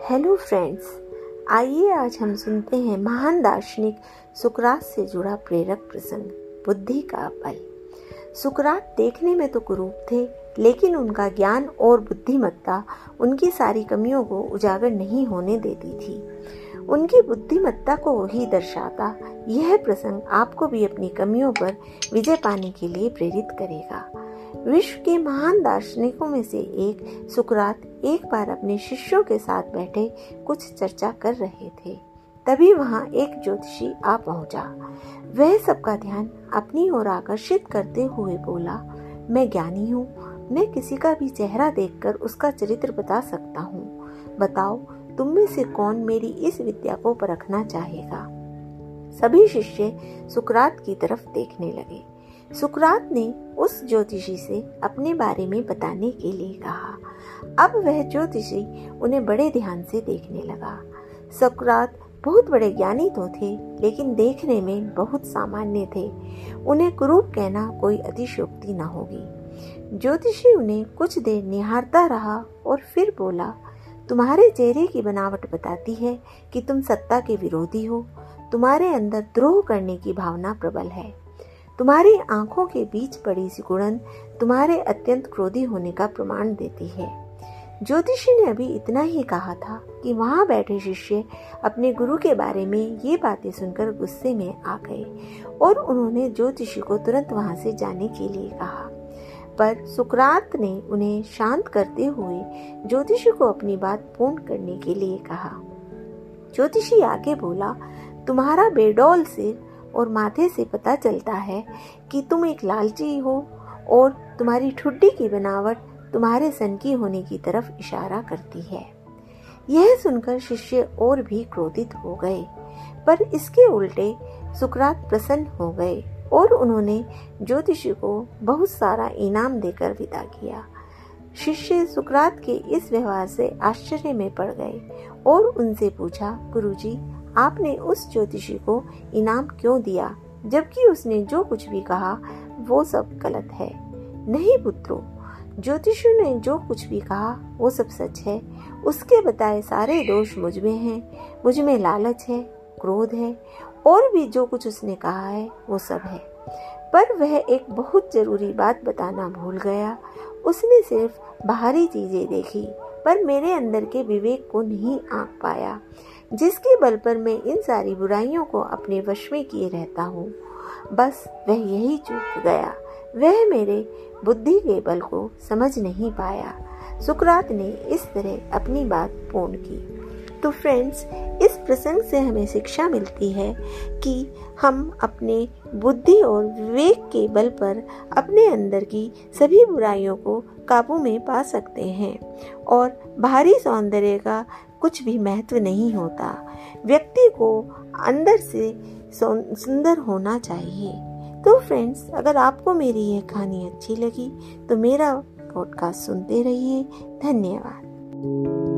Hello friends आइए आज हम सुनते हैं महान दार्शनिक सुकरात से जुड़ा प्रेरक प्रसंग, बुद्धि का बल। सुकरात देखने में तो कुरूप थे, लेकिन उनका ज्ञान और बुद्धिमत्ता उनकी सारी कमियों को उजागर नहीं होने देती थी। उनकी बुद्धिमत्ता को ही दर्शाता यह प्रसंग आपको भी अपनी कमियों पर विजय पाने के लिए प्रेरित करेगा। विश्व के महान दार्शनिकों में से एक सुकरात एक बार अपने शिष्यों के साथ बैठे कुछ चर्चा कर रहे थे। तभी वहाँ एक ज्योतिषी आ पहुँचा। वह सबका ध्यान अपनी ओर आकर्षित करते हुए बोला, मैं ज्ञानी हूँ। मैं किसी का भी चेहरा देखकर उसका चरित्र बता सकता हूँ। बताओ, तुम में से कौन मेरी इस विद्या को परखना चाहेगा? सभी शिष्य सुकरात की तरफ़ देखने लगे। सुकरात ने उस ज्योतिषी से अपने बारे में बताने के लिए कहा। अब वह ज्योतिषी उन्हें बड़े ध्यान से देखने लगा। सुकरात बहुत बड़े ज्ञानी तो थे, लेकिन देखने में बहुत सामान्य थे। उन्हें कुरूप कहना कोई अतिशोक्ति न होगी। ज्योतिषी उन्हें कुछ देर निहारता रहा और फिर बोला, तुम्हारे चेहरे की बनावट बताती है कि तुम सत्ता के विरोधी हो। तुम्हारे अंदर द्रोह करने की भावना प्रबल है। तुम्हारी आँखों के बीच पड़ी सी गुणन तुम्हारे अत्यंत क्रोधी होने का प्रमाण देती है। ज्योतिषी ने अभी इतना ही कहा था कि वहाँ बैठे शिष्य अपने गुरु के बारे में ये बातें सुनकर गुस्से में आ गए और उन्होंने ज्योतिषी को तुरंत वहाँ से जाने के लिए कहा। पर सुकरात ने उन्हें शांत करते हुए ज्योतिषी को अपनी बात पूर्ण करने के लिए कहा। ज्योतिषी आगे बोला, तुम्हारा बेडौल सिर और माथे से पता चलता है कि तुम एक लालची हो और तुम्हारी ठुड्डी की बनावट तुम्हारे सनकी होने की तरफ़ इशारा करती है। यह सुनकर शिष्य और भी क्रोधित हो गए, पर इसके उल्टे सुकरात प्रसन्न हो गए और उन्होंने ज्योतिषी को बहुत सारा इनाम देकर विदा किया। शिष्य सुकरात के इस व्यवहार से आश्चर्य में पड़ गए और उनसे पूछा, गुरुजी आपने उस ज्योतिषी को इनाम क्यों दिया? जबकि उसने जो कुछ भी कहा, वो सब गलत है। नहीं पुत्रो ज्योतिषी ने जो कुछ भी कहा, वो सब सच है। उसके बताए सारे दोष मुझमें हैं, मुझमें लालच है, क्रोध है, और भी जो कुछ उसने कहा है, वो सब है। पर वह एक बहुत ज़रूरी बात बताना भूल गया। उसने सिर्फ़ बाहरी चीज़ें देखी, पर मेरे अंदर के विवेक को नहीं आंक पाया। जिसके बल पर मैं इन सारी बुराइयों को अपने वश में किए रहता हूँ। बस वह यही चूक गया। वह मेरे बुद्धि के बल को समझ नहीं पाया। सुकरात ने इस तरह अपनी बात पूर्ण की। तो फ्रेंड्स इस प्रसंग से हमें शिक्षा मिलती है कि हम अपने बुद्धि और विवेक के बल पर अपने अंदर की सभी बुराइयों को काबू में पा सकते हैं और बाहरी सौंदर्य का कुछ भी महत्व नहीं होता। व्यक्ति को अंदर से सुंदर होना चाहिए। तो फ्रेंड्स अगर आपको मेरी यह कहानी अच्छी लगी तो मेरा पॉडकास्ट सुनते रहिए। धन्यवाद।